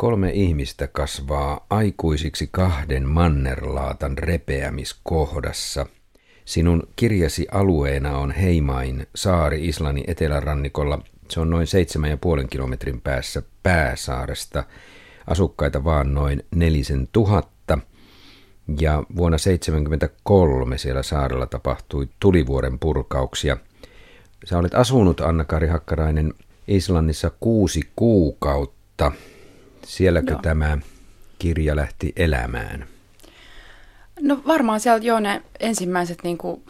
Kolme ihmistä kasvaa aikuisiksi kahden mannerlaatan repeämiskohdassa. Sinun kirjasi alueena on Heimain saari Islannin etelärannikolla. Se on noin 7,5 kilometrin päässä pääsaaresta. Asukkaita vaan noin nelisen tuhatta. Ja vuonna 1973 siellä saarella tapahtui tulivuoren purkauksia. Sä olet asunut, Anna-Kari Hakkarainen, Islannissa kuusi kuukautta. Sielläkö Joo. tämä kirja lähti elämään? No varmaan sieltä jo ne ensimmäiset niin kuin,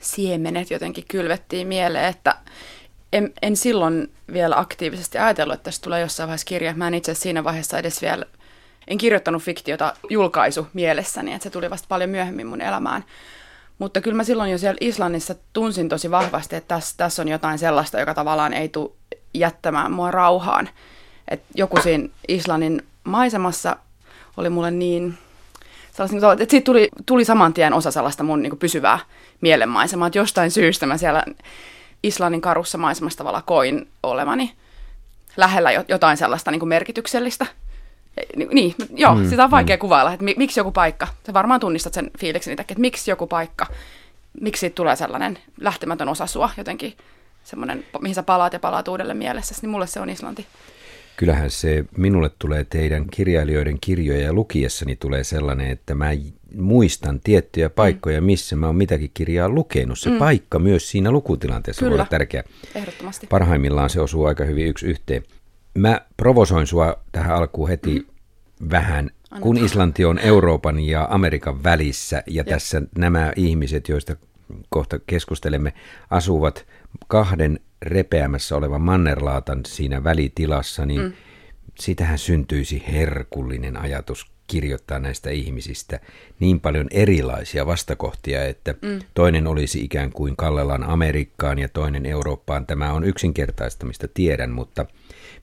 siemenet jotenkin kylvettiin mieleen, että en, en silloin vielä aktiivisesti ajatellut, että tästä tulee jossain vaiheessa kirja. Mä en itse siinä vaiheessa edes vielä, en kirjoittanut fiktiota julkaisu mielessäni, että se tuli vasta paljon myöhemmin mun elämään. Mutta kyllä mä silloin jo siellä Islannissa tunsin tosi vahvasti, että tässä, tässä on jotain sellaista, joka tavallaan ei tule jättämään mua rauhaan. Et joku siinä Islannin maisemassa oli mulle niin sellaista, että siitä tuli, tuli saman tien osa sellaista mun niin pysyvää mielenmaisemaa, että jostain syystä mä siellä Islannin karussa maisemassa tavalla koin olevani lähellä jotain sellaista niin kuin merkityksellistä. Niin, joo, mm, sitä on vaikea mm. kuvailla, että miksi joku paikka, sä varmaan tunnistat sen fiiliksen itsekin, että miksi joku paikka, miksi siitä tulee sellainen lähtemätön osa sua jotenkin, semmoinen, mihin sä palaat ja palaat uudelleen mielessä, niin mulle se on Islanti. Kyllähän se minulle tulee teidän kirjailijoiden kirjoja ja lukiessani tulee sellainen, että mä muistan tiettyjä paikkoja, mm. missä mä oon mitäkin kirjaa lukenut. Se mm. paikka myös siinä lukutilanteessa Kyllä. voi olla tärkeä. Ehdottomasti. Parhaimmillaan se osuu aika hyvin yksi yhteen. Mä provosoin sua tähän alkuun heti mm. vähän, Anna kun Islanti on Euroopan ja Amerikan välissä ja Jep. tässä nämä ihmiset, joista kohta keskustelemme, asuvat kahden repeämässä olevan mannerlaatan siinä välitilassa, niin mm. sitähän syntyisi herkullinen ajatus kirjoittaa näistä ihmisistä niin paljon erilaisia vastakohtia, että mm. toinen olisi ikään kuin kallellaan Amerikkaan ja toinen Eurooppaan. Tämä on yksinkertaistamista, tiedän, mutta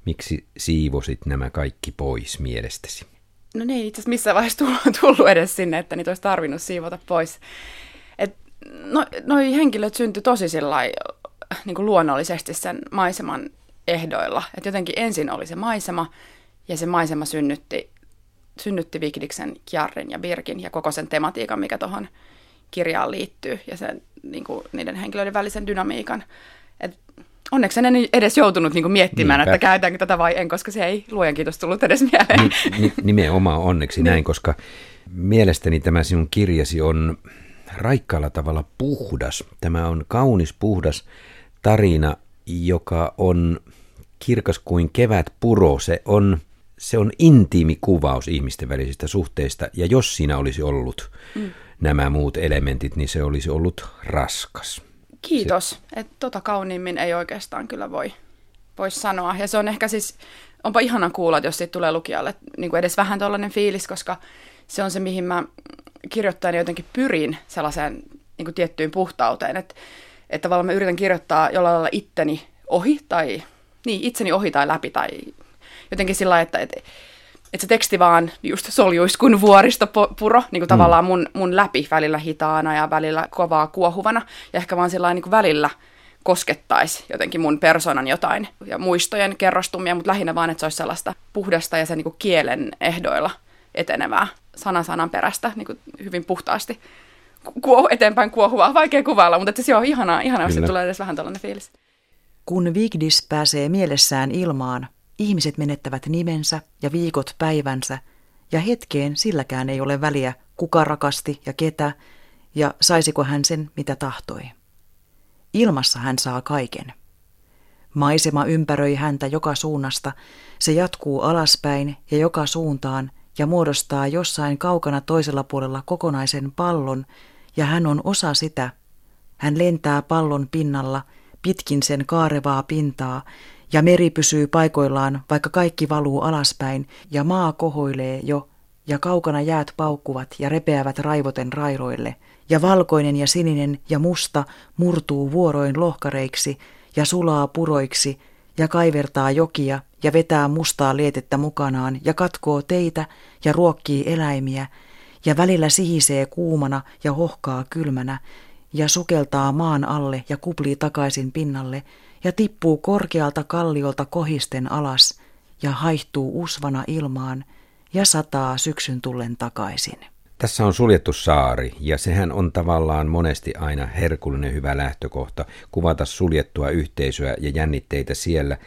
miksi siivosit nämä kaikki pois mielestäsi? No ne ei itse asiassa missään vaiheessa tullut edes sinne, että niitä olisi tarvinnut siivota pois. Et no, noi henkilöt syntyi tosi niin kuin luonnollisesti sen maiseman ehdoilla. Et jotenkin ensin oli se maisema, ja se maisema synnytti, synnytti Vigdiksen, Kjarrin ja Birkin ja koko sen tematiikan, mikä tuohon kirjaan liittyy, ja sen, niin kuin, niiden henkilöiden välisen dynamiikan. Et onneksi en edes joutunut niin kuin, miettimään, Niinpä. että käytetäänkö tätä vai en, koska se ei luojan kiitos tullut edes mieleen. Ni, nimenomaan onneksi niin. näin, koska mielestäni tämä sinun kirjasi on raikkaalla tavalla puhdas. Tämä on kaunis, puhdas tarina, joka on kirkas kuin kevät puro. Se on, se on intiimi kuvaus ihmisten välisistä suhteista, ja jos siinä olisi ollut mm. nämä muut elementit, niin se olisi ollut raskas. Kiitos, se... että tota kauniimmin ei oikeastaan kyllä voi, voi sanoa. Ja se on ehkä siis, onpa ihana kuulla, jos siitä tulee lukijalle niin kuin edes vähän tällainen fiilis, koska se on se, mihin mä kirjoittajana jotenkin pyrin sellaiseen niin kuin tiettyyn puhtauteen, että että tavallaan mä yritän kirjoittaa jollain lailla itteni ohi tai niin, itseni ohi tai läpi tai jotenkin sillä että, että, että se teksti vaan just soljuisi kuin vuoristopuro, niin kuin mm. tavallaan mun, mun läpi välillä hitaana ja välillä kovaa kuohuvana ja ehkä vaan sillä niin kuin välillä koskettaisi jotenkin mun persoonan jotain ja muistojen kerrostumia, mutta lähinnä vaan, että se olisi sellaista puhdasta ja sen niin kuin kielen ehdoilla etenevää sana sanan perästä niin kuin hyvin puhtaasti kuohu, eteenpäin kuohuvaa. Vaikea kuvailla, mutta se on ihanaa, ihanaa jos tulee edes vähän tällainen fiilis. Kun Vigdis pääsee mielessään ilmaan, ihmiset menettävät nimensä ja viikot päivänsä, ja hetkeen silläkään ei ole väliä, kuka rakasti ja ketä, ja saisiko hän sen, mitä tahtoi. Ilmassa hän saa kaiken. Maisema ympäröi häntä joka suunnasta, se jatkuu alaspäin ja joka suuntaan ja muodostaa jossain kaukana toisella puolella kokonaisen pallon, ja hän on osa sitä. Hän lentää pallon pinnalla, pitkin sen kaarevaa pintaa, ja meri pysyy paikoillaan, vaikka kaikki valuu alaspäin, ja maa kohoilee jo, ja kaukana jäät paukkuvat ja repeävät raivoten railoille, ja valkoinen ja sininen ja musta murtuu vuoroin lohkareiksi ja sulaa puroiksi, ja kaivertaa jokia ja vetää mustaa lietettä mukanaan ja katkoo teitä ja ruokkii eläimiä ja välillä sihisee kuumana ja hohkaa kylmänä ja sukeltaa maan alle ja kuplii takaisin pinnalle ja tippuu korkealta kalliolta kohisten alas ja haihtuu usvana ilmaan ja sataa syksyn tullen takaisin. Tässä on suljettu saari ja sehän on tavallaan monesti aina herkullinen hyvä lähtökohta kuvata suljettua yhteisöä ja jännitteitä siellä.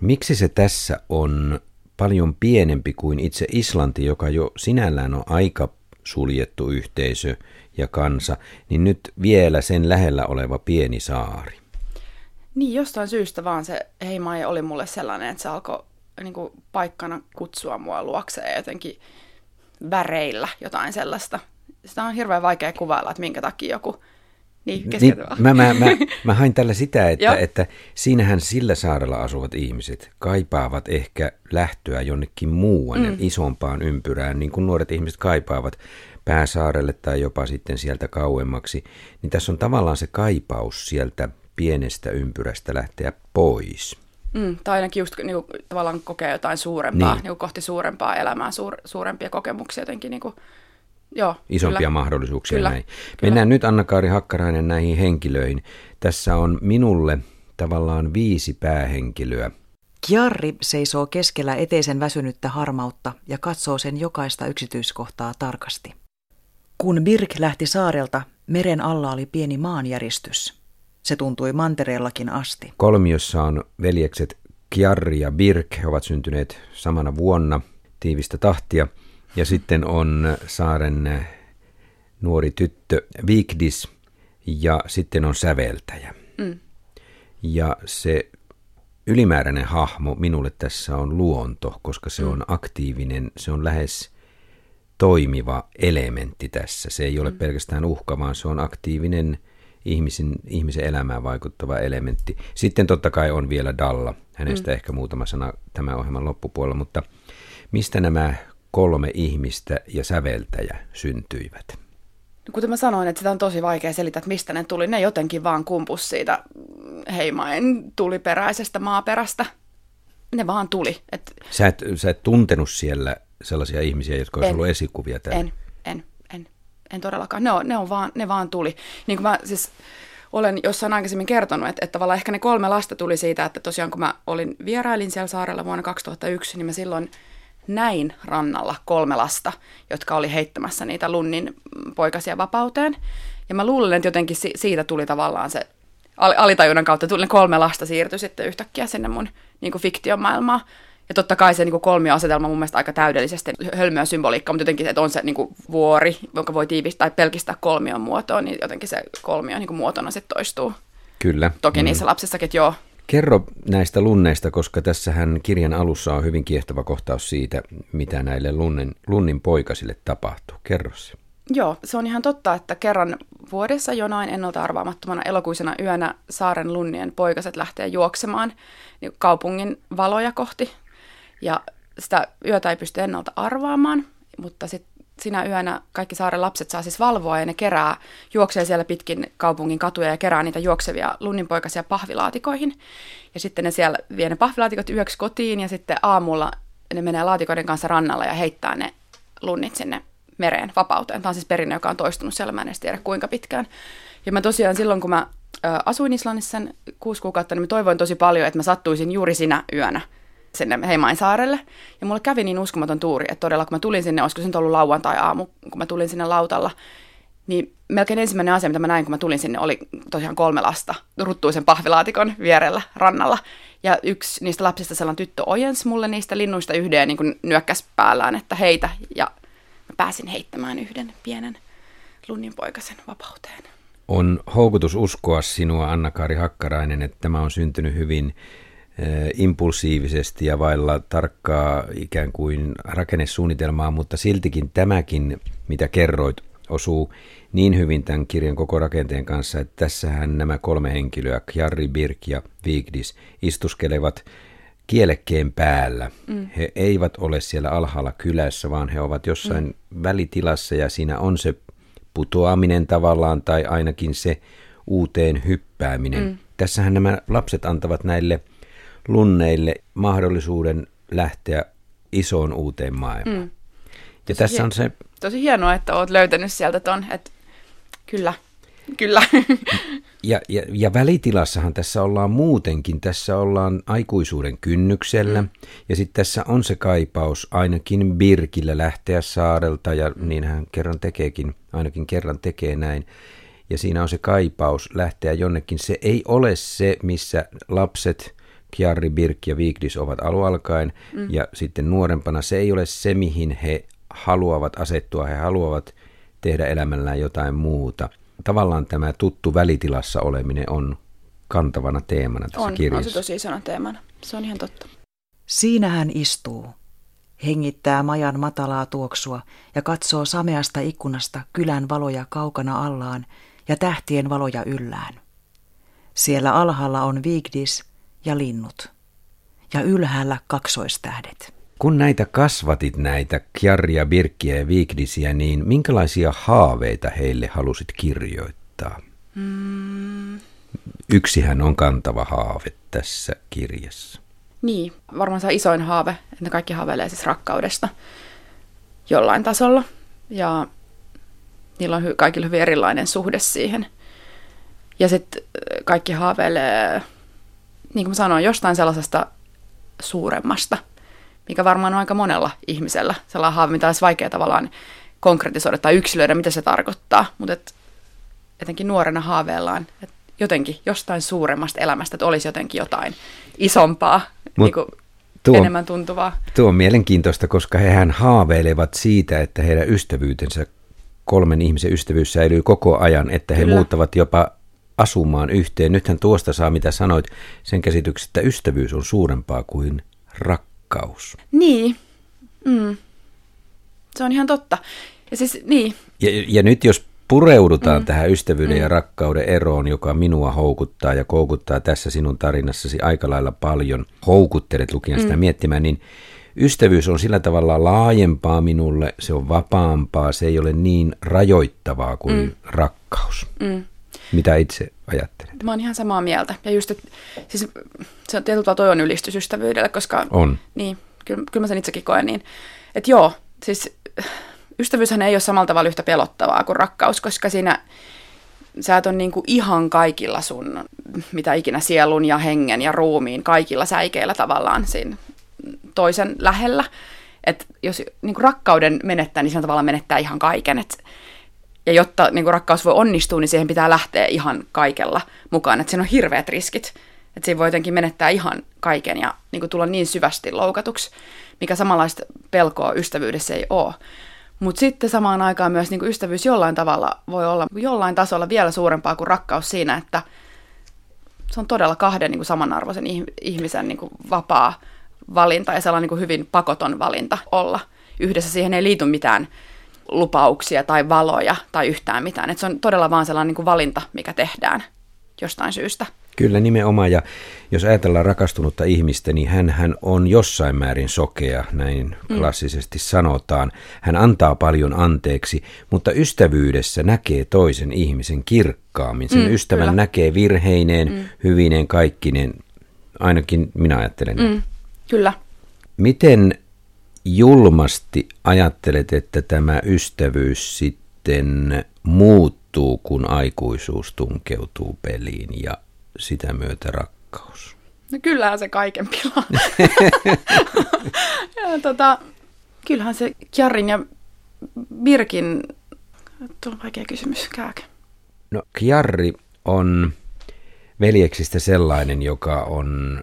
Miksi se tässä on paljon pienempi kuin itse Islanti, joka jo sinällään on aika suljettu yhteisö ja kansa, niin nyt vielä sen lähellä oleva pieni saari? Niin, jostain syystä vaan se Heimae oli mulle sellainen, että se alkoi niin kuin, paikkana kutsua mua luokseen jotenkin väreillä jotain sellaista. Sitä on hirveän vaikea kuvailla, että minkä takia joku niin, niin, mä, mä, mä, mä hain tällä sitä, että, että siinähän sillä saarella asuvat ihmiset kaipaavat ehkä lähtöä jonnekin muualle, mm. isompaan ympyrään, niin kuin nuoret ihmiset kaipaavat pääsaarelle tai jopa sitten sieltä kauemmaksi. Niin tässä on tavallaan se kaipaus sieltä pienestä ympyrästä lähteä pois. Mm, tai ainakin just niin kuin, tavallaan kokea jotain suurempaa, niin. Niin kuin kohti suurempaa elämää, suur, suurempia kokemuksia jotenkin. Niin kuin, joo, Isompia kyllä. mahdollisuuksia kyllä. näin. Mennään kyllä. nyt Anna-Kaari Hakkarainen näihin henkilöihin. Tässä on minulle tavallaan viisi päähenkilöä. Kjarri seisoo keskellä eteisen väsynyttä harmautta ja katsoo sen jokaista yksityiskohtaa tarkasti. Kun Birk lähti saarelta, meren alla oli pieni maanjäristys. Se tuntui mantereellakin asti. Kolmiossa on veljekset Kjarri ja Birk. He ovat syntyneet samana vuonna tiivistä tahtia. Ja sitten on saaren nuori tyttö Vigdis ja sitten on säveltäjä. Mm. Ja se ylimääräinen hahmo minulle tässä on luonto, koska se mm. on aktiivinen, se on lähes toimiva elementti tässä. Se ei ole mm. pelkästään uhka, vaan se on aktiivinen ihmisen, ihmisen elämään vaikuttava elementti. Sitten totta kai on vielä Dalla, hänestä mm. ehkä muutama sana tämän ohjelman loppupuolella, mutta mistä nämä kolme ihmistä ja säveltäjä syntyivät? Kuten mä sanoin, että sitä on tosi vaikea selittää, että mistä ne tuli. Ne jotenkin vaan kumpus siitä heimain tuliperäisestä maaperästä. Ne vaan tuli. Et... Sä, et, sä et tuntenut siellä sellaisia ihmisiä, jotka olisivat ollut esikuvia täällä? En, en, en, en todellakaan. Ne, on, ne, on vaan, ne vaan tuli. Niin kuin mä siis olen jossain aikaisemmin kertonut, että, että tavallaan ehkä ne kolme lasta tuli siitä, että tosiaan kun mä olin vierailin siellä saarella vuonna 2001, niin mä silloin näin rannalla kolme lasta, jotka oli heittämässä niitä lunnin poikasia vapauteen. Ja mä luulen, että jotenkin siitä tuli tavallaan se alitajunnan kautta tuli ne kolme lasta siirtyi sitten yhtäkkiä sinne mun niin kuin fiktion maailmaan. Ja totta kai se niin kolmioasetelma mun mielestä aika täydellisesti hölmöä symboliikka, mutta jotenkin, että on se niin kuin vuori, jonka voi tiivistää tai pelkistää kolmion muotoon, niin jotenkin se kolmio niin kuin muotona sitten toistuu. Kyllä. Toki mm. niissä lapsissakin, että joo. Kerro näistä lunneista, koska tässähän kirjan alussa on hyvin kiehtova kohtaus siitä, mitä näille lunnin, lunnin poikasille tapahtuu. Kerro se. Joo, se on ihan totta, että kerran vuodessa jonain ennalta arvaamattomana elokuisena yönä saaren lunnien poikaset lähtee juoksemaan niin kaupungin valoja kohti. Ja sitä yötä ei pysty ennalta arvaamaan, mutta sitten sinä yönä kaikki saaren lapset saa siis valvoa ja ne kerää, juoksee siellä pitkin kaupungin katuja ja kerää niitä juoksevia lunninpoikasia pahvilaatikoihin. Ja sitten ne siellä vie ne pahvilaatikot yöksi kotiin ja sitten aamulla ne menee laatikoiden kanssa rannalla ja heittää ne lunnit sinne mereen vapauteen. Tämä on siis perinne, joka on toistunut siellä, mä en edes tiedä kuinka pitkään. Ja mä tosiaan silloin, kun mä asuin Islannissa sen kuusi kuukautta, niin mä toivoin tosi paljon, että mä sattuisin juuri sinä yönä sinne Heimain saarelle. Ja mulle kävi niin uskomaton tuuri, että todella kun mä tulin sinne, olisiko se nyt ollut lauantai-aamu, kun mä tulin sinne lautalla, niin melkein ensimmäinen asia, mitä mä näin, kun mä tulin sinne, oli tosiaan kolme lasta ruttuisen pahvilaatikon vierellä rannalla. Ja yksi niistä lapsista, sellainen tyttö ojens mulle niistä linnuista yhden ja niin kuin nyökkäs päällään, että heitä. Ja mä pääsin heittämään yhden pienen lunninpoikasen vapauteen. On houkutus uskoa sinua, Anna-Kaari Hakkarainen, että tämä on syntynyt hyvin impulsiivisesti ja vailla tarkkaa ikään kuin rakennesuunnitelmaa, mutta siltikin tämäkin, mitä kerroit, osuu niin hyvin tämän kirjan koko rakenteen kanssa, että tässähän nämä kolme henkilöä, Jarri, Birk ja Vigdis, istuskelevat kielekkeen päällä. Mm. He eivät ole siellä alhaalla kylässä, vaan he ovat jossain mm. välitilassa ja siinä on se putoaminen tavallaan tai ainakin se uuteen hyppääminen. Mm. Tässähän nämä lapset antavat näille lunneille mahdollisuuden lähteä isoon uuteen maailmaan. Mm. Ja tosi tässä on se... Tosi hienoa, että olet löytänyt sieltä ton, että kyllä. Kyllä. Ja, ja, ja välitilassahan tässä ollaan muutenkin, tässä ollaan aikuisuuden kynnyksellä mm. ja sitten tässä on se kaipaus ainakin Birkillä lähteä saarelta ja niin hän kerran tekeekin, ainakin kerran tekee näin. Ja siinä on se kaipaus lähteä jonnekin. Se ei ole se, missä lapset, Kjarri, Birk ja Vigdis ovat alualkaen mm. ja sitten nuorempana se ei ole se, mihin he haluavat asettua. He haluavat tehdä elämällään jotain muuta – tavallaan tämä tuttu välitilassa oleminen on kantavana teemana tässä on, kirjassa. On se tosi isona teemana. Se on ihan totta. Siinä hän istuu, hengittää majan matalaa tuoksua ja katsoo sameasta ikkunasta kylän valoja kaukana allaan ja tähtien valoja yllään. Siellä alhaalla on Vigdis ja linnut ja ylhäällä kaksoistähdet. Kun näitä kasvatit, näitä Kjarria, Birkkiä ja Vigdisiä, niin minkälaisia haaveita heille halusit kirjoittaa? Mm. Yksihän on kantava haave tässä kirjassa. Niin, varmaan se isoin haave, että ne kaikki haaveilee siis rakkaudesta jollain tasolla. Ja niillä on hy- kaikilla hyvin erilainen suhde siihen. Ja sitten kaikki haaveilee, niin kuin sanoin, jostain sellaisesta suuremmasta – mikä varmaan on aika monella ihmisellä sellainen haave, mitä olisi vaikea tavallaan konkretisoida tai yksilöidä, mitä se tarkoittaa. Mutta et, etenkin nuorena haaveillaan, että jotenkin jostain suuremmasta elämästä, että olisi jotenkin jotain isompaa, Mut niin kuin tuo, enemmän tuntuvaa. Tuo on mielenkiintoista, koska hehän haaveilevat siitä, että heidän ystävyytensä, kolmen ihmisen ystävyys säilyy koko ajan, että he Kyllä. muuttavat jopa asumaan yhteen. Nythän tuosta saa, mitä sanoit, sen käsityksen, että ystävyys on suurempaa kuin rakkaus. Niin, mm. se on ihan totta. Ja, siis, niin. ja, ja nyt jos pureudutaan mm. tähän ystävyyden mm. ja rakkauden eroon, joka minua houkuttaa ja koukuttaa tässä sinun tarinassasi aika lailla paljon, houkuttelet lukijan sitä mm. miettimään, niin ystävyys on sillä tavalla laajempaa minulle, se on vapaampaa, se ei ole niin rajoittavaa kuin mm. rakkaus. Mm. Mitä itse ajattelet? Mä oon ihan samaa mieltä. Ja just, että siis se on tietyllä toi on ylistys ystävyydelle, koska... On. Niin, kyllä, kyllä mä sen itsekin koen niin. Että joo, siis ystävyyshän ei ole samalla tavalla yhtä pelottavaa kuin rakkaus, koska siinä sä et on niin kuin ihan kaikilla sun, mitä ikinä sielun ja hengen ja ruumiin, kaikilla säikeillä tavallaan siinä toisen lähellä. Että jos niin kuin rakkauden menettää, niin sen tavallaan menettää ihan kaiken. Että ja jotta niin kuin rakkaus voi onnistua, niin siihen pitää lähteä ihan kaikella mukaan. Että siinä on hirveät riskit. Että siinä voi jotenkin menettää ihan kaiken ja niin kuin tulla niin syvästi loukatuksi, mikä samanlaista pelkoa ystävyydessä ei ole. Mutta sitten samaan aikaan myös niin kuin ystävyys jollain tavalla voi olla jollain tasolla vielä suurempaa kuin rakkaus siinä, että se on todella kahden niin kuin samanarvoisen ihmisen niin kuin vapaa valinta ja sellainen niin kuin hyvin pakoton valinta olla. Yhdessä siihen ei liity mitään lupauksia tai valoja tai yhtään mitään. Et se on todella vaan sellainen niin kuin valinta, mikä tehdään jostain syystä. Kyllä nimenomaan, ja jos ajatellaan rakastunutta ihmistä, niin hän, hän on jossain määrin sokea, näin mm. klassisesti sanotaan. Hän antaa paljon anteeksi, mutta ystävyydessä näkee toisen ihmisen kirkkaammin. Sen mm, ystävän kyllä. näkee virheineen, mm. hyvineen, kaikkinen, ainakin minä ajattelen. Mm, kyllä. Miten julmasti ajattelet, että tämä ystävyys sitten muuttuu, kun aikuisuus tunkeutuu peliin ja sitä myötä rakkaus? No kyllähän se kaiken pilaa. ja, tota, kyllähän se Kjarin ja Birkin, tuo on vaikea kysymys, kääkä. No Kjarri on veljeksistä sellainen, joka on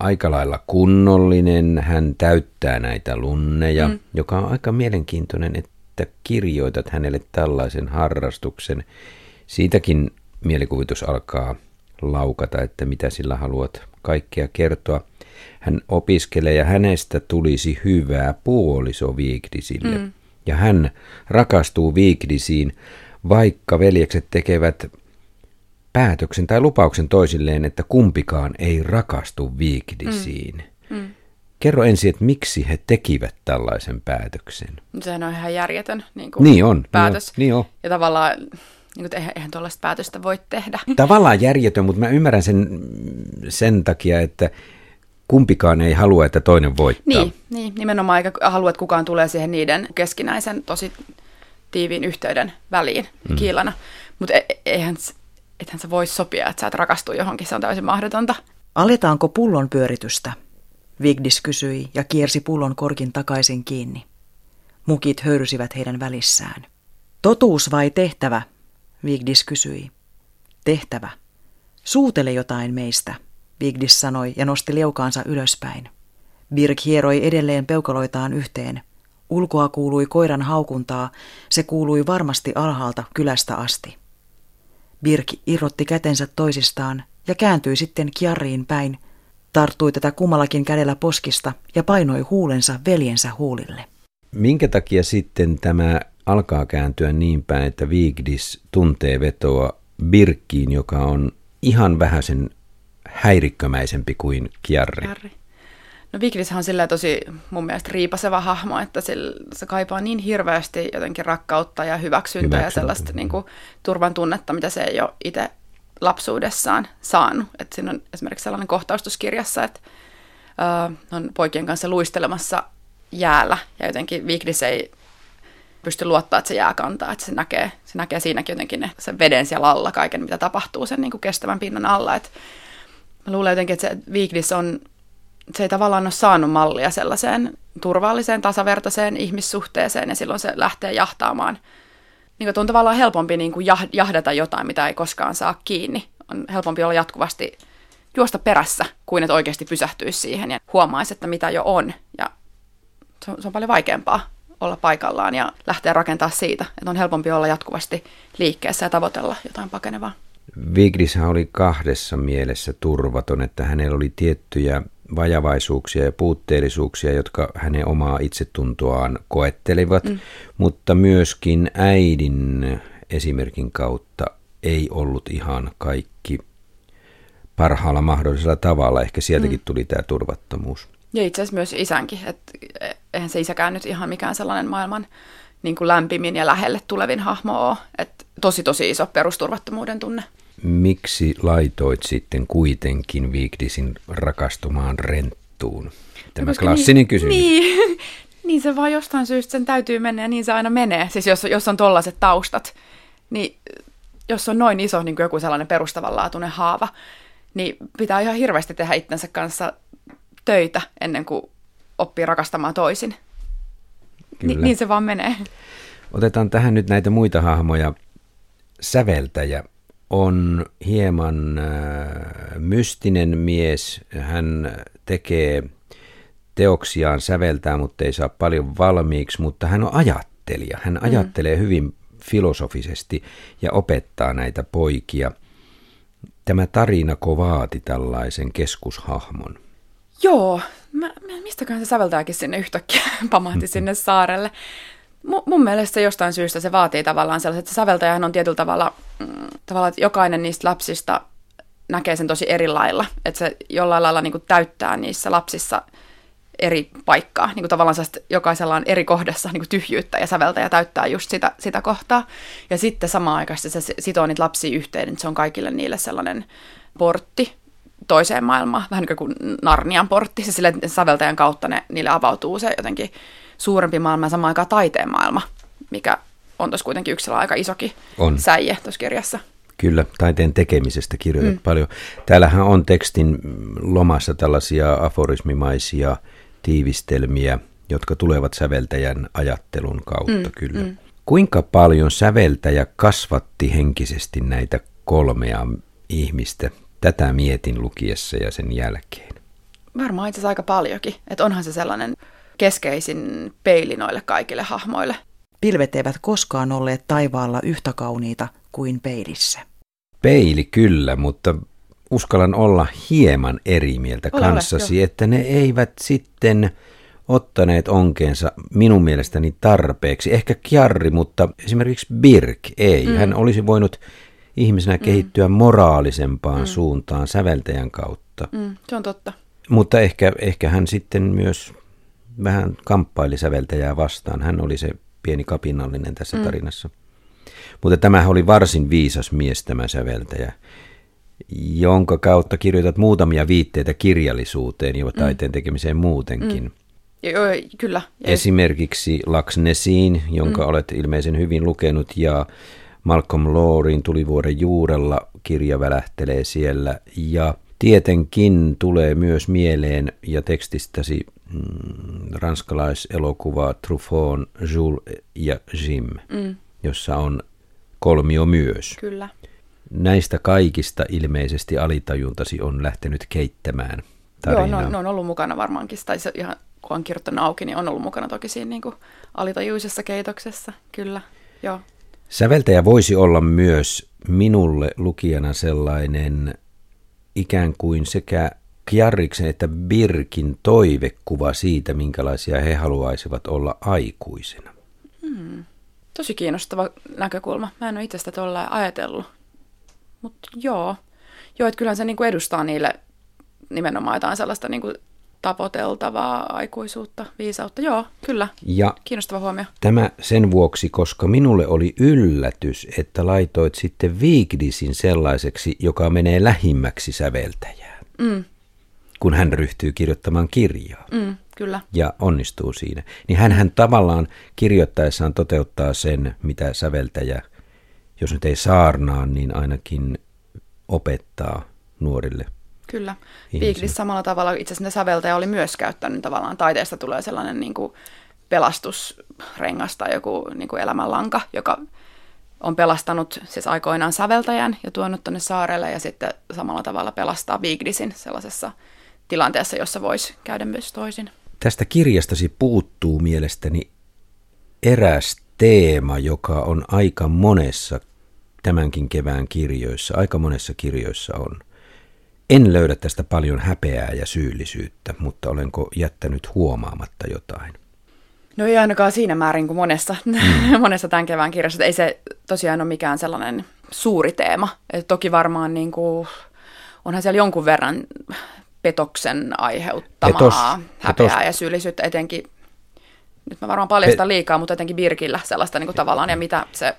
aika lailla kunnollinen. Hän täyttää näitä lunneja, mm. joka on aika mielenkiintoinen, että kirjoitat hänelle tällaisen harrastuksen. Siitäkin mielikuvitus alkaa laukata, että mitä sillä haluat kaikkea kertoa. Hän opiskelee ja hänestä tulisi hyvää puoliso Viikdisille. Mm. Ja hän rakastuu Viikdisiin, vaikka veljekset tekevät päätöksen tai lupauksen toisilleen, että kumpikaan ei rakastu Viikdisiin. Mm. Mm. Kerro ensin, että miksi he tekivät tällaisen päätöksen. Sehän on ihan järjetön niin kuin niin on, päätös. Niin on, niin on. Ja tavallaan niin kuin, eihän, eihän tuollaista päätöstä voi tehdä. Tavallaan järjetön, mutta mä ymmärrän sen sen takia, että kumpikaan ei halua, että toinen voittaa. Niin, niin nimenomaan eikä halua, että kukaan tulee siihen niiden keskinäisen tosi tiiviin yhteyden väliin mm. kiilana. Mutta e- eihän, ethän sä voi sopia, että sä et rakastu johonkin, se on täysin mahdotonta. Aletaanko pullon pyöritystä? Vigdis kysyi ja kiersi pullon korkin takaisin kiinni. Mukit höyrysivät heidän välissään. Totuus vai tehtävä? Vigdis kysyi. Tehtävä. Suutele jotain meistä, Vigdis sanoi ja nosti leukaansa ylöspäin. Birk hieroi edelleen peukaloitaan yhteen. Ulkoa kuului koiran haukuntaa, se kuului varmasti alhaalta kylästä asti. Birk irrotti kätensä toisistaan ja kääntyi sitten kiarriin päin, tarttui tätä kummallakin kädellä poskista ja painoi huulensa veljensä huulille. Minkä takia sitten tämä alkaa kääntyä niin päin, että Vigdis tuntee vetoa Birkkiin, joka on ihan vähäisen häirikkömäisempi kuin Kiarri? Kiarri. No Vigdishan on sillä tosi mun mielestä riipaseva hahmo, että se kaipaa niin hirveästi jotenkin rakkautta ja hyväksyntää Hyväksyntä. ja sellaista niin kuin, turvan tunnetta, mitä se ei ole itse lapsuudessaan saanut. Että siinä on esimerkiksi sellainen kohtaustuskirjassa, että uh, on poikien kanssa luistelemassa jäällä ja jotenkin Vigdis ei pysty luottaa, että se jää kantaa, että se näkee, se näkee siinäkin jotenkin ne, sen veden siellä alla, kaiken mitä tapahtuu sen niin kuin kestävän pinnan alla. Et mä luulen jotenkin, että se Vigdis on, se ei tavallaan ole saanut mallia sellaiseen turvalliseen, tasavertaiseen ihmissuhteeseen ja silloin se lähtee jahtaamaan. Niin kuin on tavallaan helpompi niin kuin jahdata jotain, mitä ei koskaan saa kiinni. On helpompi olla jatkuvasti juosta perässä, kuin että oikeasti pysähtyisi siihen ja huomaisi, että mitä jo on. Ja se on, se on paljon vaikeampaa olla paikallaan ja lähteä rakentaa siitä, että on helpompi olla jatkuvasti liikkeessä ja tavoitella jotain pakenevaa. Vigdishän oli kahdessa mielessä turvaton, että hänellä oli tiettyjä vajavaisuuksia ja puutteellisuuksia, jotka hänen omaa itsetuntoaan koettelivat, mm. mutta myöskin äidin esimerkin kautta ei ollut ihan kaikki parhaalla mahdollisella tavalla. Ehkä sieltäkin mm. tuli tämä turvattomuus. Ja itse asiassa myös isänkin, että eihän se isäkään nyt ihan mikään sellainen maailman niin kuin lämpimin ja lähelle tulevin hahmo ole. Että tosi tosi iso perusturvattomuuden tunne. Miksi laitoit sitten kuitenkin Vigdisin rakastumaan renttuun? Tämä Koska klassinen niin, kysymys. Niin, niin se vaan jostain syystä sen täytyy mennä ja niin se aina menee. Siis jos, jos on tollaiset taustat, niin jos on noin iso niin kuin joku sellainen perustavanlaatuinen haava, niin pitää ihan hirveästi tehdä itsensä kanssa töitä ennen kuin oppii rakastamaan toisin. Ni, niin se vaan menee. Otetaan tähän nyt näitä muita hahmoja. Säveltäjä on hieman äh, mystinen mies. Hän tekee teoksiaan säveltää, mutta ei saa paljon valmiiksi, mutta hän on ajattelija. Hän mm. ajattelee hyvin filosofisesti ja opettaa näitä poikia. Tämä tarina kovaati tällaisen keskushahmon. Joo, mä, mistäköhän se säveltääkin sinne yhtäkkiä pamahti sinne saarelle. M- mun mielestä jostain syystä se vaatii tavallaan sellaiset, että se säveltäjähän on tietyllä tavalla, mm, tavalla, että jokainen niistä lapsista näkee sen tosi eri lailla. Että se jollain lailla niin kuin täyttää niissä lapsissa eri paikkaa. Niin kuin tavallaan jokaisella on eri kohdassa niin kuin tyhjyyttä ja säveltäjä täyttää just sitä, sitä kohtaa. Ja sitten samaan aikaan se sitoo niitä lapsia yhteen, että se on kaikille niille sellainen portti toiseen maailmaan, vähän niin kuin Narnian portti, se sille säveltäjän kautta ne, niille avautuu se jotenkin suurempi maailma ja samaan aikaan taiteen maailma, mikä on tuossa kuitenkin yksi aika isokin on. säie tuossa kirjassa. Kyllä, taiteen tekemisestä kirjoitat mm. paljon. Täällähän on tekstin lomassa tällaisia aforismimaisia tiivistelmiä, jotka tulevat säveltäjän ajattelun kautta, mm, kyllä. Mm. Kuinka paljon säveltäjä kasvatti henkisesti näitä kolmea ihmistä Tätä mietin lukiessa ja sen jälkeen. Varmaan itse asiassa aika paljonkin. Että onhan se sellainen keskeisin peili noille kaikille hahmoille. Pilvet eivät koskaan olleet taivaalla yhtä kauniita kuin peilissä. Peili kyllä, mutta uskallan olla hieman eri mieltä Ole kanssasi, ole, että ne eivät sitten ottaneet onkeensa minun mielestäni tarpeeksi. Ehkä Kjarri, mutta esimerkiksi Birk ei. Mm. Hän olisi voinut ihmisenä mm. kehittyä moraalisempaan mm. suuntaan säveltäjän kautta. Mm, se on totta. Mutta ehkä, ehkä hän sitten myös vähän kamppaili säveltäjää vastaan. Hän oli se pieni kapinallinen tässä mm. tarinassa. Mutta tämä oli varsin viisas mies tämä säveltäjä, jonka kautta kirjoitat muutamia viitteitä kirjallisuuteen ja taiteen tekemiseen muutenkin. Mm. Joo, kyllä. Ja Esimerkiksi Laksnesin, jonka mm. olet ilmeisen hyvin lukenut, ja Malcolm Lawrin Tulivuoren juurella kirja välähtelee siellä. Ja tietenkin tulee myös mieleen ja tekstistäsi mm, ranskalaiselokuva Truffaut, Jules ja Jim, mm. jossa on kolmio myös. Kyllä. Näistä kaikista ilmeisesti alitajuntasi on lähtenyt keittämään tarinaa. Joo, ne on, ne on ollut mukana varmaankin, tai se ihan kun on kirjoittanut auki, niin on ollut mukana toki siinä niin kuin alitajuisessa keitoksessa, kyllä, joo. Säveltäjä voisi olla myös minulle lukijana sellainen ikään kuin sekä Kjarriksen että Birkin toivekuva siitä, minkälaisia he haluaisivat olla aikuisena. Hmm. Tosi kiinnostava näkökulma. Mä en ole itse sitä ajatellut. Mutta joo. Joo, että kyllähän se niinku edustaa niille nimenomaan jotain sellaista niinku tapoteltavaa aikuisuutta, viisautta. Joo, kyllä. Ja Kiinnostava huomio. Tämä sen vuoksi, koska minulle oli yllätys, että laitoit sitten Viigdisin sellaiseksi, joka menee lähimmäksi säveltäjää. Mm. Kun hän ryhtyy kirjoittamaan kirjaa. Mm, kyllä. Ja onnistuu siinä. Niin hän, hän tavallaan kirjoittaessaan toteuttaa sen, mitä säveltäjä, jos nyt ei saarnaa, niin ainakin opettaa nuorille Kyllä. Viiklissä samalla tavalla itse asiassa säveltäjä oli myös käyttänyt tavallaan taiteesta tulee sellainen niin kuin pelastusrengas tai joku niin kuin elämänlanka, joka on pelastanut siis aikoinaan säveltäjän ja tuonut tuonne saarelle ja sitten samalla tavalla pelastaa Vigdisin sellaisessa tilanteessa, jossa voisi käydä myös toisin. Tästä kirjastasi puuttuu mielestäni eräs teema, joka on aika monessa tämänkin kevään kirjoissa, aika monessa kirjoissa on – en löydä tästä paljon häpeää ja syyllisyyttä, mutta olenko jättänyt huomaamatta jotain? No ei ainakaan siinä määrin kuin monessa, mm. monessa tämän kevään kirjassa. Ei se tosiaan ole mikään sellainen suuri teema. Et toki varmaan niin kuin, onhan siellä jonkun verran petoksen aiheuttamaa Petos, häpeää petos. ja syyllisyyttä etenkin. Nyt mä varmaan paljastan liikaa, mutta etenkin Birkillä sellaista niin kuin tavallaan ja mitä se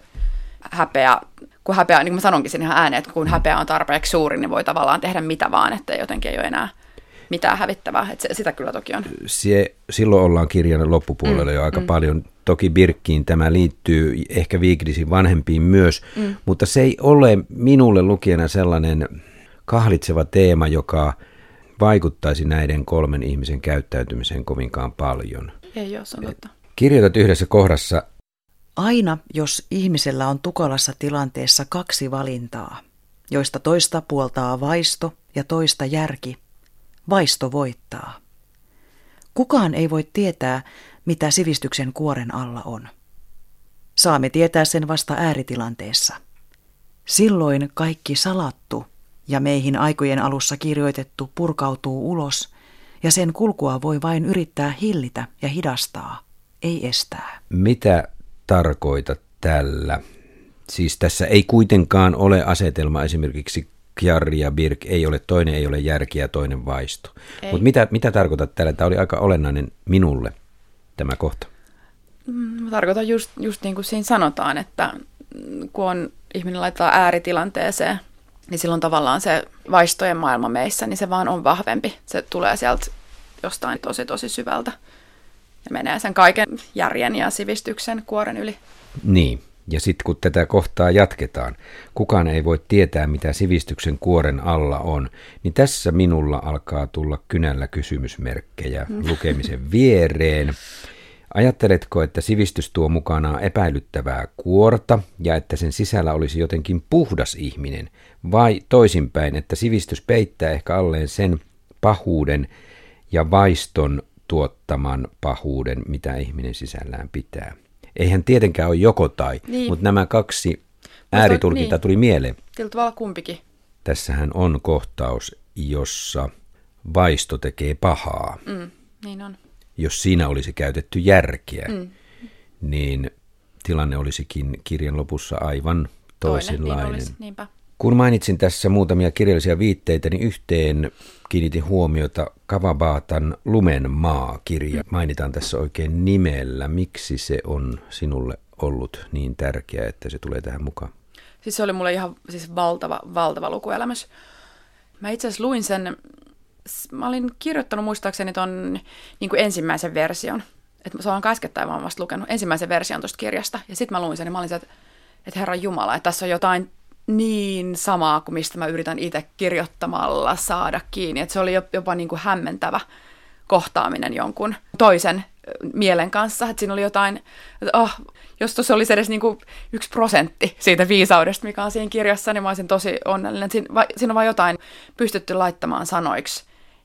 häpeä kun häpeä, niin kuin mä sanonkin sen ihan ääneen, että kun häpeä on tarpeeksi suuri, niin voi tavallaan tehdä mitä vaan, että jotenkin ei ole enää mitään hävittävää. Että se, sitä kyllä toki on. Se, silloin ollaan kirjan loppupuolella mm, jo aika mm. paljon. Toki Birkkiin tämä liittyy ehkä Viigdisin vanhempiin myös, mm. mutta se ei ole minulle lukijana sellainen kahlitseva teema, joka vaikuttaisi näiden kolmen ihmisen käyttäytymiseen kovinkaan paljon. Ei ole, se on totta. Kirjoitat yhdessä kohdassa, Aina, jos ihmisellä on tukalassa tilanteessa kaksi valintaa, joista toista puoltaa vaisto ja toista järki, vaisto voittaa. Kukaan ei voi tietää, mitä sivistyksen kuoren alla on. Saamme tietää sen vasta ääritilanteessa. Silloin kaikki salattu ja meihin aikojen alussa kirjoitettu purkautuu ulos, ja sen kulkua voi vain yrittää hillitä ja hidastaa, ei estää. Mitä tarkoita tällä? Siis tässä ei kuitenkaan ole asetelma esimerkiksi Kjarri ja Birk, ei ole, toinen ei ole järki ja toinen vaisto. Mutta mitä, mitä tarkoitat tällä? Tämä oli aika olennainen minulle tämä kohta. Mm, mä tarkoitan just, just niin kuin siinä sanotaan, että kun on, ihminen laittaa ääritilanteeseen, niin silloin tavallaan se vaistojen maailma meissä, niin se vaan on vahvempi. Se tulee sieltä jostain tosi tosi syvältä menee sen kaiken järjen ja sivistyksen kuoren yli. Niin, ja sitten kun tätä kohtaa jatketaan, kukaan ei voi tietää, mitä sivistyksen kuoren alla on, niin tässä minulla alkaa tulla kynällä kysymysmerkkejä mm. lukemisen viereen. Ajatteletko, että sivistys tuo mukanaan epäilyttävää kuorta ja että sen sisällä olisi jotenkin puhdas ihminen, vai toisinpäin, että sivistys peittää ehkä alleen sen pahuuden ja vaiston tuottaman pahuuden, mitä ihminen sisällään pitää. Eihän tietenkään ole joko tai, niin. mutta nämä kaksi ääritulkintaa niin. tuli mieleen. Sillä tavalla kumpikin. Tässähän on kohtaus, jossa vaisto tekee pahaa. Mm, niin on. Jos siinä olisi käytetty järkeä, mm. niin tilanne olisikin kirjan lopussa aivan toisenlainen. Toinen, niin olisi, niinpä. Kun mainitsin tässä muutamia kirjallisia viitteitä, niin yhteen kiinnitin huomiota Kavabaatan Lumen maa-kirja. Mainitaan tässä oikein nimellä. Miksi se on sinulle ollut niin tärkeää, että se tulee tähän mukaan? Siis se oli mulle ihan siis valtava, valtava lukuelämys. Mä itse asiassa luin sen mä olin kirjoittanut muistaakseni ton niin kuin ensimmäisen version. Että se on äskettäin vaan vasta lukenut ensimmäisen version tuosta kirjasta. Ja sitten mä luin sen ja mä olin se, että, että herra Jumala, että tässä on jotain niin samaa kuin mistä mä yritän itse kirjoittamalla saada kiinni. Että se oli jopa niin kuin hämmentävä kohtaaminen jonkun toisen mielen kanssa. Että siinä oli jotain, että oh, jos tuossa olisi edes niin kuin yksi prosentti siitä viisaudesta, mikä on siinä kirjassa, niin mä olisin tosi onnellinen. Siinä, siinä on vain jotain pystytty laittamaan sanoiksi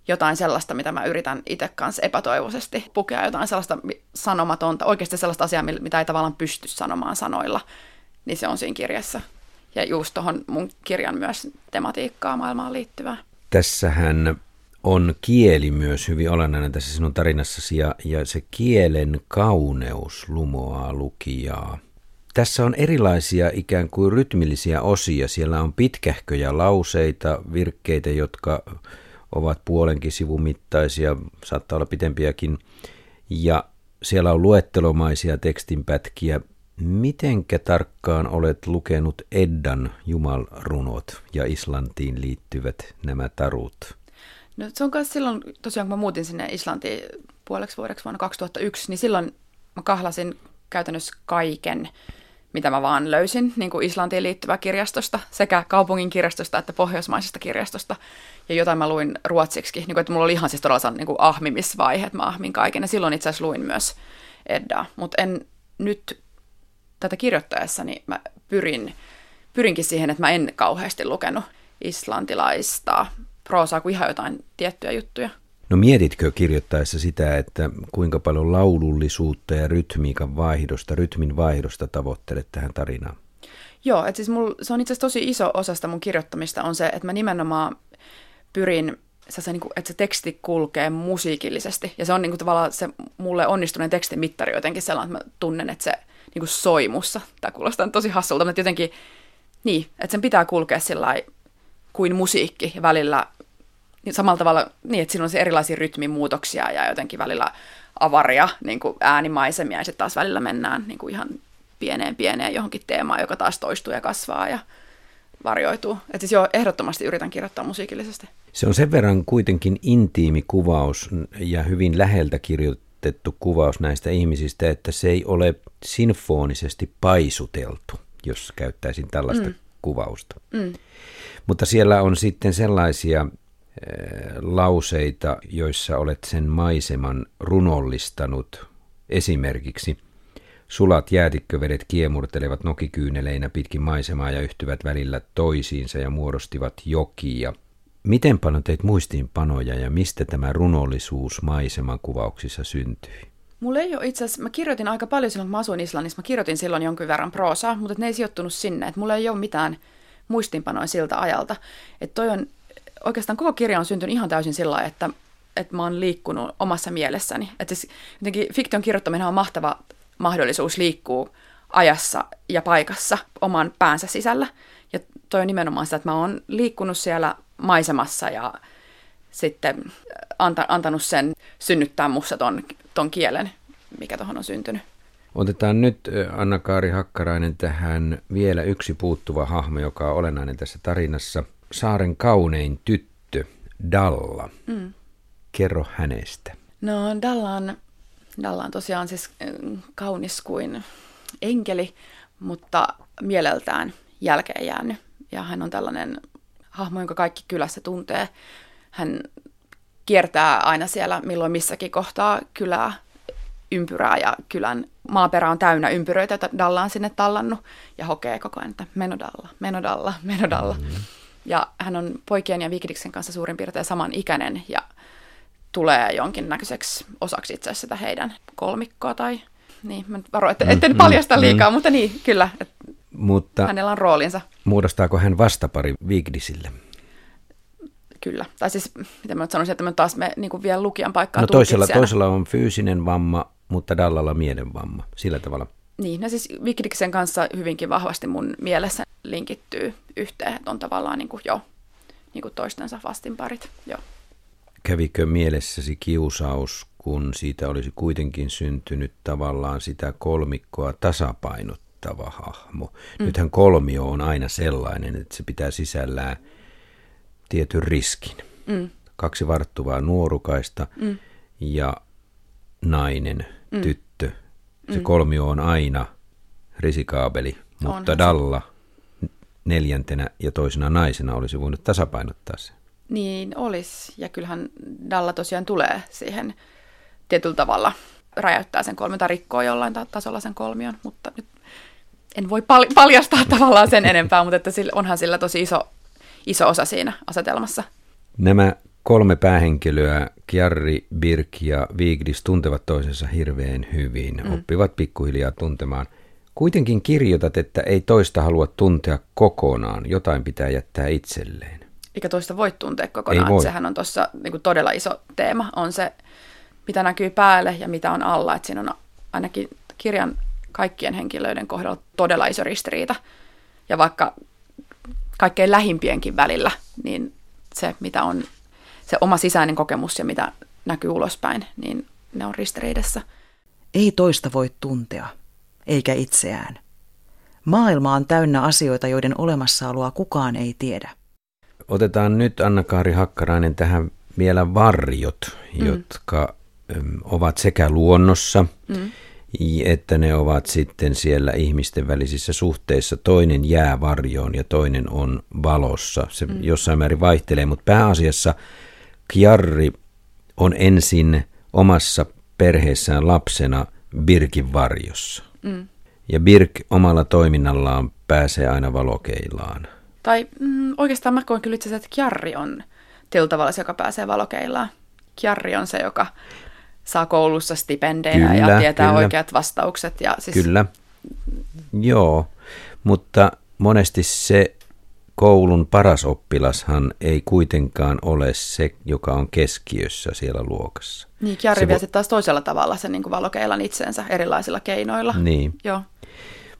jotain sellaista, mitä mä yritän itse kanssa epätoivoisesti pukea, jotain sellaista sanomatonta, oikeasti sellaista asiaa, mitä ei tavallaan pysty sanomaan sanoilla, niin se on siinä kirjassa. Ja just tuohon mun kirjan myös tematiikkaa maailmaan liittyvää. Tässähän on kieli myös hyvin olennainen tässä sinun tarinassasi ja, ja se kielen kauneus lumoaa lukijaa. Tässä on erilaisia ikään kuin rytmillisiä osia. Siellä on pitkähköjä lauseita, virkkeitä, jotka ovat puolenkin sivumittaisia, saattaa olla pitempiäkin. Ja siellä on luettelomaisia tekstinpätkiä. Mitenkä tarkkaan olet lukenut Eddan jumalrunot ja Islantiin liittyvät nämä tarut? No se on myös silloin, tosiaan kun mä muutin sinne Islantiin puoleksi vuodeksi vuonna 2001, niin silloin mä kahlasin käytännössä kaiken, mitä mä vaan löysin niin kuin Islantiin liittyvää kirjastosta, sekä kaupungin kirjastosta että pohjoismaisesta kirjastosta. Ja jotain mä luin ruotsiksi, niin kuin, että mulla oli ihan siis todella niin kuin ahmimisvaihe, että mä ahmin kaiken. Ja silloin itse asiassa luin myös Eddaa, mutta en nyt tätä kirjoittaessani mä pyrin, pyrinkin siihen, että mä en kauheasti lukenut islantilaista proosaa kuin ihan jotain tiettyjä juttuja. No mietitkö kirjoittaessa sitä, että kuinka paljon laulullisuutta ja rytmiikan vaihdosta, rytmin vaihdosta tavoittelet tähän tarinaan? Joo, että siis mul, se on itse asiassa tosi iso osasta mun kirjoittamista on se, että mä nimenomaan pyrin, se, niin kuin, että se teksti kulkee musiikillisesti. Ja se on niin kuin, tavallaan se mulle onnistuneen tekstin mittari jotenkin sellainen, että mä tunnen, että se niin kuin soi mussa. Tämä kuulostaa tosi hassulta, mutta jotenkin niin, että sen pitää kulkea sillä kuin musiikki ja välillä niin samalla tavalla niin, että siinä on se erilaisia rytmimuutoksia ja jotenkin välillä avaria niin kuin äänimaisemia ja sitten taas välillä mennään niin kuin ihan pieneen pieneen johonkin teemaan, joka taas toistuu ja kasvaa ja varjoituu. Että siis joo, ehdottomasti yritän kirjoittaa musiikillisesti. Se on sen verran kuitenkin intiimi kuvaus ja hyvin läheltä kirjoitettu kuvaus näistä ihmisistä, että se ei ole sinfonisesti paisuteltu, jos käyttäisin tällaista mm. kuvausta. Mm. Mutta siellä on sitten sellaisia lauseita, joissa olet sen maiseman runollistanut. Esimerkiksi sulat jäätikkövedet kiemurtelevat nokikyyneleinä pitkin maisemaa ja yhtyvät välillä toisiinsa ja muodostivat jokia. Miten paljon teit muistiinpanoja ja mistä tämä runollisuus maiseman kuvauksissa syntyi? Mulla ei ole itse asiassa, mä kirjoitin aika paljon silloin, kun mä asuin Islannissa, mä kirjoitin silloin jonkin verran proosaa, mutta ne ei sijoittunut sinne, että mulla ei ole mitään muistiinpanoja siltä ajalta. Että toi on oikeastaan koko kirja on syntynyt ihan täysin sillä että, että mä oon liikkunut omassa mielessäni. Että siis jotenkin fiktion kirjoittaminen on mahtava mahdollisuus liikkua ajassa ja paikassa oman päänsä sisällä. Ja toi on nimenomaan sitä, että mä oon liikkunut siellä maisemassa ja sitten anta, antanut sen synnyttää mussa ton, ton kielen, mikä tuohon on syntynyt. Otetaan nyt Anna-Kaari Hakkarainen tähän vielä yksi puuttuva hahmo, joka on olennainen tässä tarinassa – saaren kaunein tyttö, Dalla. Mm. Kerro hänestä. No Dalla on, Dalla on tosiaan siis mm, kaunis kuin enkeli, mutta mieleltään jälkeen jäänyt. Ja hän on tällainen hahmo, jonka kaikki kylässä tuntee. Hän kiertää aina siellä milloin missäkin kohtaa kylää, ympyrää ja kylän maaperä on täynnä ympyröitä, joita Dalla on sinne tallannut ja hokee koko ajan, että menodalla, menodalla, menodalla. Mm-hmm. Ja hän on poikien ja Vikidiksen kanssa suurin piirtein saman ikäinen ja tulee jonkinnäköiseksi osaksi itse asiassa sitä heidän kolmikkoa tai niin, mä varoin, että etten mm, paljasta mm, liikaa, mm. mutta niin, kyllä, että mutta hänellä on roolinsa. Muodostaako hän vastapari Vigdisille? Kyllä. Tai siis, miten mä sanoisin, että me taas me niin kuin vielä lukijan paikkaa No toisella, toisella on fyysinen vamma, mutta Dallalla mielenvamma, sillä tavalla. Niin, no siis Vigdiksen kanssa hyvinkin vahvasti mun mielessä linkittyy yhteen, että on tavallaan niin kuin jo niin kuin toistensa vastinparit. Jo. Kävikö mielessäsi kiusaus, kun siitä olisi kuitenkin syntynyt tavallaan sitä kolmikkoa tasapainottava hahmo? Mm. Nythän kolmio on aina sellainen, että se pitää sisällään tietyn riskin. Mm. kaksi varttuvaa nuorukaista mm. ja nainen, mm. tyttö. Se mm. kolmio on aina risikaabeli, mutta Onhan Dalla neljäntenä ja toisena naisena olisi voinut tasapainottaa se. Niin olisi, ja kyllähän Dalla tosiaan tulee siihen tietyllä tavalla räjäyttää sen kolmion tai rikkoo jollain tasolla sen kolmion, mutta nyt en voi pal- paljastaa tavallaan sen enempää, mutta että sillä, onhan sillä tosi iso, iso osa siinä asetelmassa. Nämä kolme päähenkilöä, Kjarri, Birk ja Vigdis, tuntevat toisensa hirveän hyvin, mm. oppivat pikkuhiljaa tuntemaan. Kuitenkin kirjoitat, että ei toista halua tuntea kokonaan, jotain pitää jättää itselleen. Eikä toista voi tuntea kokonaan, ei voi. sehän on tuossa niin todella iso teema, on se, mitä näkyy päälle ja mitä on alla, että siinä on ainakin kirjan kaikkien henkilöiden kohdalla todella iso ristiriita. Ja vaikka kaikkein lähimpienkin välillä, niin se, mitä on se oma sisäinen kokemus ja mitä näkyy ulospäin, niin ne on ristiriidassa. Ei toista voi tuntea, eikä itseään. Maailma on täynnä asioita, joiden olemassaoloa kukaan ei tiedä. Otetaan nyt Anna-Kaari Hakkarainen tähän vielä varjot, mm. jotka ovat sekä luonnossa, mm että ne ovat sitten siellä ihmisten välisissä suhteissa. Toinen jää varjoon ja toinen on valossa. Se mm. jossain määrin vaihtelee, mutta pääasiassa Kjarri on ensin omassa perheessään lapsena Birkin varjossa. Mm. Ja Birk omalla toiminnallaan pääsee aina valokeilaan. Tai mm, oikeastaan mä koen kyllä itse että Kjarri on tietyllä tavalla se, joka pääsee valokeilaan. Kjarri on se, joka saa koulussa stipendejä kyllä, ja tietää kyllä. oikeat vastaukset. Ja siis... Kyllä, joo, mutta monesti se koulun paras oppilashan ei kuitenkaan ole se, joka on keskiössä siellä luokassa. Niin, Kjari se vie vo... taas toisella tavalla sen niin valokeilan itsensä erilaisilla keinoilla. Niin. Joo.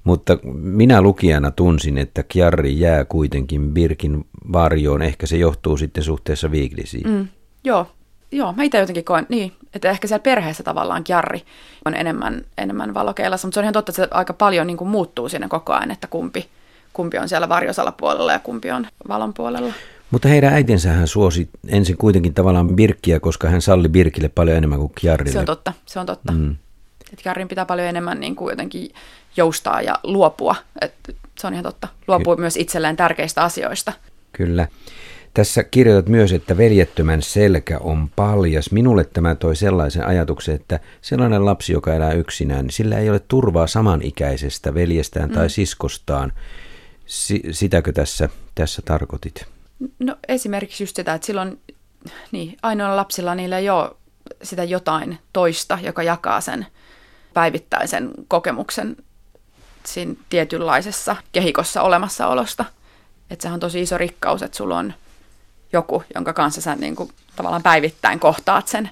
Mutta minä lukijana tunsin, että Kjarri jää kuitenkin Birkin varjoon. Ehkä se johtuu sitten suhteessa Viiglisiin. Mm, joo, joo, mä itse jotenkin koen, niin, että ehkä siellä perheessä tavallaan kjarri on enemmän, enemmän valokeilassa, mutta se on ihan totta, että se aika paljon niin kuin muuttuu siinä koko ajan, että kumpi, kumpi on siellä varjosalla puolella ja kumpi on valon puolella. Mutta heidän äitinsähän suosi ensin kuitenkin tavallaan Birkkiä, koska hän salli Birkille paljon enemmän kuin Kjarrille. Se on totta, se on totta. Mm. Että Kjarrin pitää paljon enemmän niin kuin jotenkin joustaa ja luopua. että se on ihan totta. Luopua Ky- myös itselleen tärkeistä asioista. Kyllä. Tässä kirjoitat myös, että veljettömän selkä on paljas. Minulle tämä toi sellaisen ajatuksen, että sellainen lapsi, joka elää yksinään, niin sillä ei ole turvaa samanikäisestä veljestään mm. tai siskostaan. Si- sitäkö tässä, tässä tarkoitit? No esimerkiksi just sitä, että silloin niin, ainoalla lapsilla niillä ei ole sitä jotain toista, joka jakaa sen päivittäisen kokemuksen siinä tietynlaisessa kehikossa olemassaolosta. Että sehän on tosi iso rikkaus, että sulla on – joku, jonka kanssa sä niin kuin, tavallaan päivittäin kohtaat sen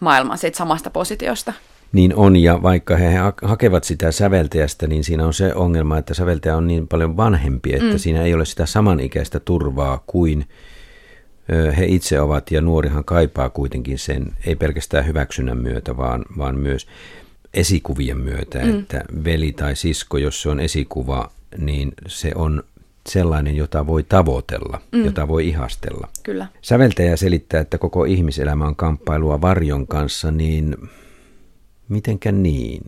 maailman siitä samasta positiosta. Niin on, ja vaikka he hakevat sitä säveltäjästä, niin siinä on se ongelma, että säveltäjä on niin paljon vanhempi, että mm. siinä ei ole sitä samanikäistä turvaa kuin he itse ovat, ja nuorihan kaipaa kuitenkin sen, ei pelkästään hyväksynnän myötä, vaan, vaan myös esikuvien myötä, mm. että veli tai sisko, jos se on esikuva, niin se on sellainen, jota voi tavoitella, mm. jota voi ihastella. Kyllä. Säveltäjä selittää, että koko ihmiselämä on kamppailua varjon kanssa, niin mitenkä niin?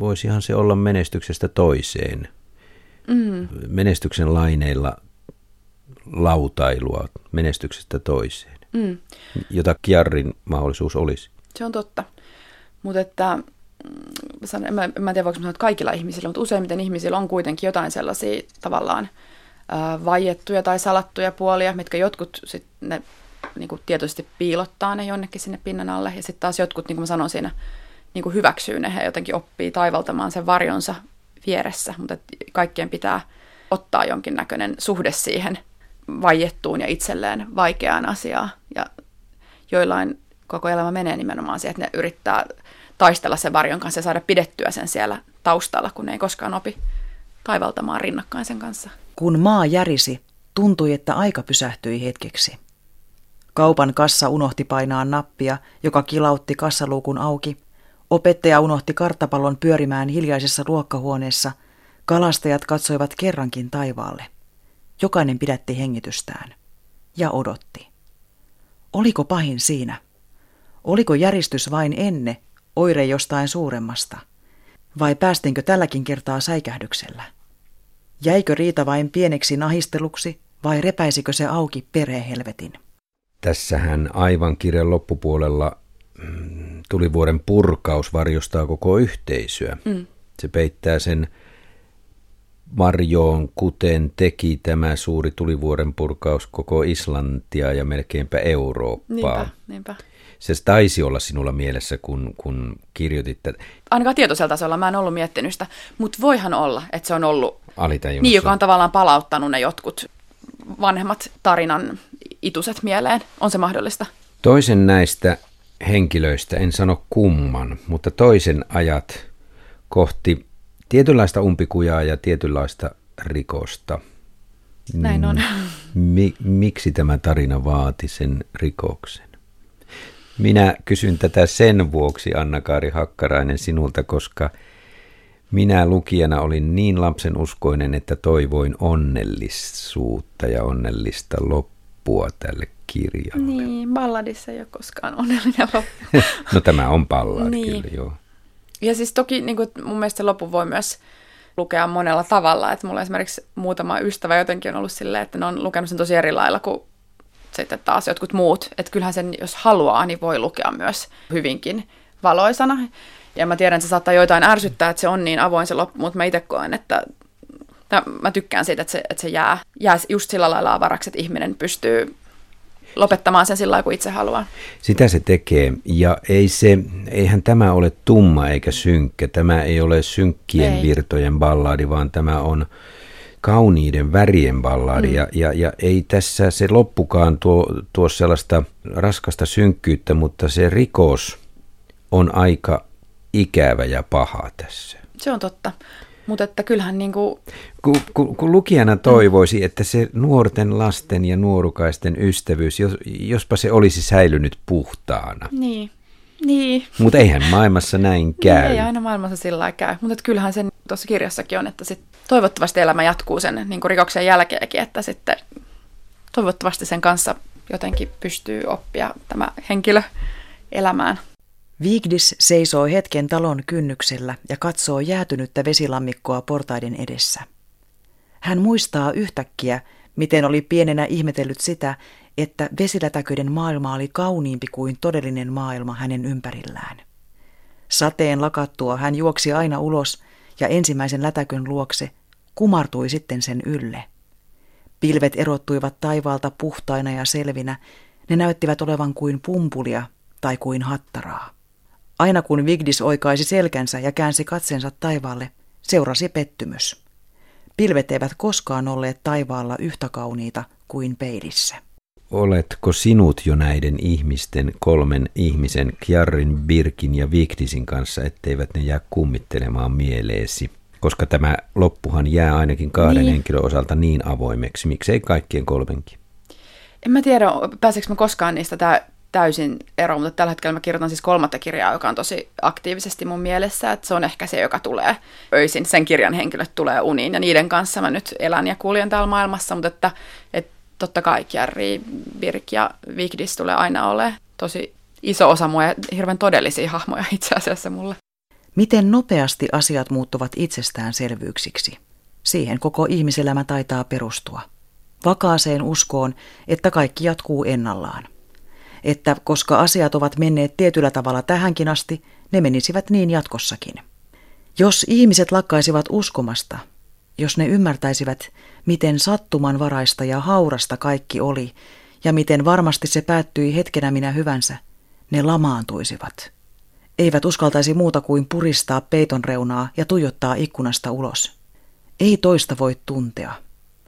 Voisihan se olla menestyksestä toiseen. Mm. Menestyksen laineilla lautailua menestyksestä toiseen, mm. jota Kiarrin mahdollisuus olisi. Se on totta. Mutta että mm, en mä, en mä tiedä, voiko sanoa, että kaikilla ihmisillä, mutta useimmiten ihmisillä on kuitenkin jotain sellaisia tavallaan vaiettuja tai salattuja puolia, mitkä jotkut sit ne niin kuin tietoisesti piilottaa ne jonnekin sinne pinnan alle. Ja sitten taas jotkut, niin kuin mä sanoin siinä, niin kuin hyväksyy ne ja jotenkin oppii taivaltamaan sen varjonsa vieressä. Mutta kaikkien pitää ottaa jonkinnäköinen suhde siihen vaiettuun ja itselleen vaikeaan asiaan. Ja joillain koko elämä menee nimenomaan siihen, että ne yrittää taistella sen varjon kanssa ja saada pidettyä sen siellä taustalla, kun ne ei koskaan opi taivaltamaan rinnakkain sen kanssa. Kun maa järisi, tuntui, että aika pysähtyi hetkeksi. Kaupan kassa unohti painaa nappia, joka kilautti kassaluukun auki. Opettaja unohti karttapallon pyörimään hiljaisessa luokkahuoneessa. Kalastajat katsoivat kerrankin taivaalle. Jokainen pidätti hengitystään ja odotti. Oliko pahin siinä? Oliko järjestys vain enne, oire jostain suuremmasta? Vai päästinkö tälläkin kertaa säikähdyksellä? Jäikö riita vain pieneksi nahisteluksi vai repäisikö se auki perhehelvetin? Tässähän aivan kirjan loppupuolella mm, tulivuoren purkaus varjostaa koko yhteisöä. Mm. Se peittää sen varjoon, kuten teki tämä suuri tulivuoren purkaus koko Islantia ja melkeinpä Eurooppaa. Niinpä, niinpä. Se taisi olla sinulla mielessä, kun, kun kirjoitit tätä. Ainakaan tietoisella tasolla mä en ollut miettinyt sitä, mutta voihan olla, että se on ollut Alitajunnassa. niin, joka on tavallaan palauttanut ne jotkut vanhemmat tarinan ituset mieleen. On se mahdollista? Toisen näistä henkilöistä, en sano kumman, mutta toisen ajat kohti tietynlaista umpikujaa ja tietynlaista rikosta. Näin on. Mi- miksi tämä tarina vaati sen rikoksen? Minä kysyn tätä sen vuoksi, Anna-Kaari Hakkarainen, sinulta, koska minä lukijana olin niin lapsen uskoinen, että toivoin onnellisuutta ja onnellista loppua tälle kirjalle. Niin, balladissa ei ole koskaan onnellinen loppu. no tämä on ballad Niin. kyllä, joo. Ja siis toki niin kuin, mun mielestä se loppu voi myös lukea monella tavalla. Että mulla esimerkiksi muutama ystävä jotenkin on ollut silleen, että ne on lukenut sen tosi eri lailla kuin sitten taas jotkut muut. Että kyllähän sen, jos haluaa, niin voi lukea myös hyvinkin valoisana. Ja mä tiedän, että se saattaa joitain ärsyttää, että se on niin avoin se loppu, mutta mä itse koen, että mä tykkään siitä, että se, että se jää, jää just sillä lailla avaraksi, että ihminen pystyy lopettamaan sen sillä lailla, kuin itse haluaa. Sitä se tekee, ja ei se, eihän tämä ole tumma eikä synkkä. Tämä ei ole synkkien Ei. virtojen balladi, vaan tämä on kauniiden värien balladi. Mm. Ja, ja, ja ei tässä se loppukaan tuo, tuo sellaista raskasta synkkyyttä, mutta se rikos on aika ikävä ja paha tässä. Se on totta. Mutta että kyllähän niin kuin, Kun, kun, kun lukijana toivoisi, että se nuorten lasten ja nuorukaisten ystävyys, jos, jospa se olisi säilynyt puhtaana. niin, niin, Mutta eihän maailmassa näin käy. Ei aina maailmassa sillä käy, mutta kyllähän sen tuossa kirjassakin on, että sit toivottavasti elämä jatkuu sen niin kuin rikoksen jälkeenkin, että sitten toivottavasti sen kanssa jotenkin pystyy oppia tämä henkilö elämään. Vigdis seisoo hetken talon kynnyksellä ja katsoo jäätynyttä vesilammikkoa portaiden edessä. Hän muistaa yhtäkkiä, miten oli pienenä ihmetellyt sitä, että vesilätäköiden maailma oli kauniimpi kuin todellinen maailma hänen ympärillään. Sateen lakattua hän juoksi aina ulos ja ensimmäisen lätäkön luokse kumartui sitten sen ylle. Pilvet erottuivat taivaalta puhtaina ja selvinä, ne näyttivät olevan kuin pumpulia tai kuin hattaraa. Aina kun Vigdis oikaisi selkänsä ja käänsi katsensa taivaalle, seurasi pettymys. Pilvet eivät koskaan olleet taivaalla yhtä kauniita kuin peilissä. Oletko sinut jo näiden ihmisten, kolmen ihmisen, Kjarrin, Birkin ja Vigdisin kanssa, etteivät ne jää kummittelemaan mieleesi? Koska tämä loppuhan jää ainakin kahden Niin. henkilön osalta niin avoimeksi. Miksei kaikkien kolmenkin? En mä tiedä, pääseekö mä koskaan niistä tä- täysin eroon, mutta tällä hetkellä mä kirjoitan siis kolmatta kirjaa, joka on tosi aktiivisesti mun mielessä, että se on ehkä se, joka tulee öisin. Sen kirjan henkilöt tulee uniin ja niiden kanssa mä nyt elän ja kuljen täällä maailmassa, mutta että, että totta kai Kjärri, Birk ja Vigdis tulee aina ole tosi iso osa mua ja hirveän todellisia hahmoja itse asiassa mulle. Miten nopeasti asiat muuttuvat itsestäänselvyyksiksi? Siihen koko ihmiselämä taitaa perustua. Vakaaseen uskoon, että kaikki jatkuu ennallaan. Että koska asiat ovat menneet tietyllä tavalla tähänkin asti, ne menisivät niin jatkossakin. Jos ihmiset lakkaisivat uskomasta, jos ne ymmärtäisivät, miten sattumanvaraista ja haurasta kaikki oli, ja miten varmasti se päättyi hetkenä minä hyvänsä, ne lamaantuisivat. Eivät uskaltaisi muuta kuin puristaa peiton reunaa ja tuijottaa ikkunasta ulos. Ei toista voi tuntea,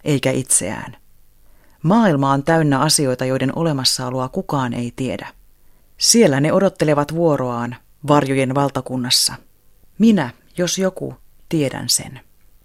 eikä itseään. Maailma on täynnä asioita, joiden olemassaoloa kukaan ei tiedä. Siellä ne odottelevat vuoroaan varjojen valtakunnassa. Minä, jos joku, tiedän sen.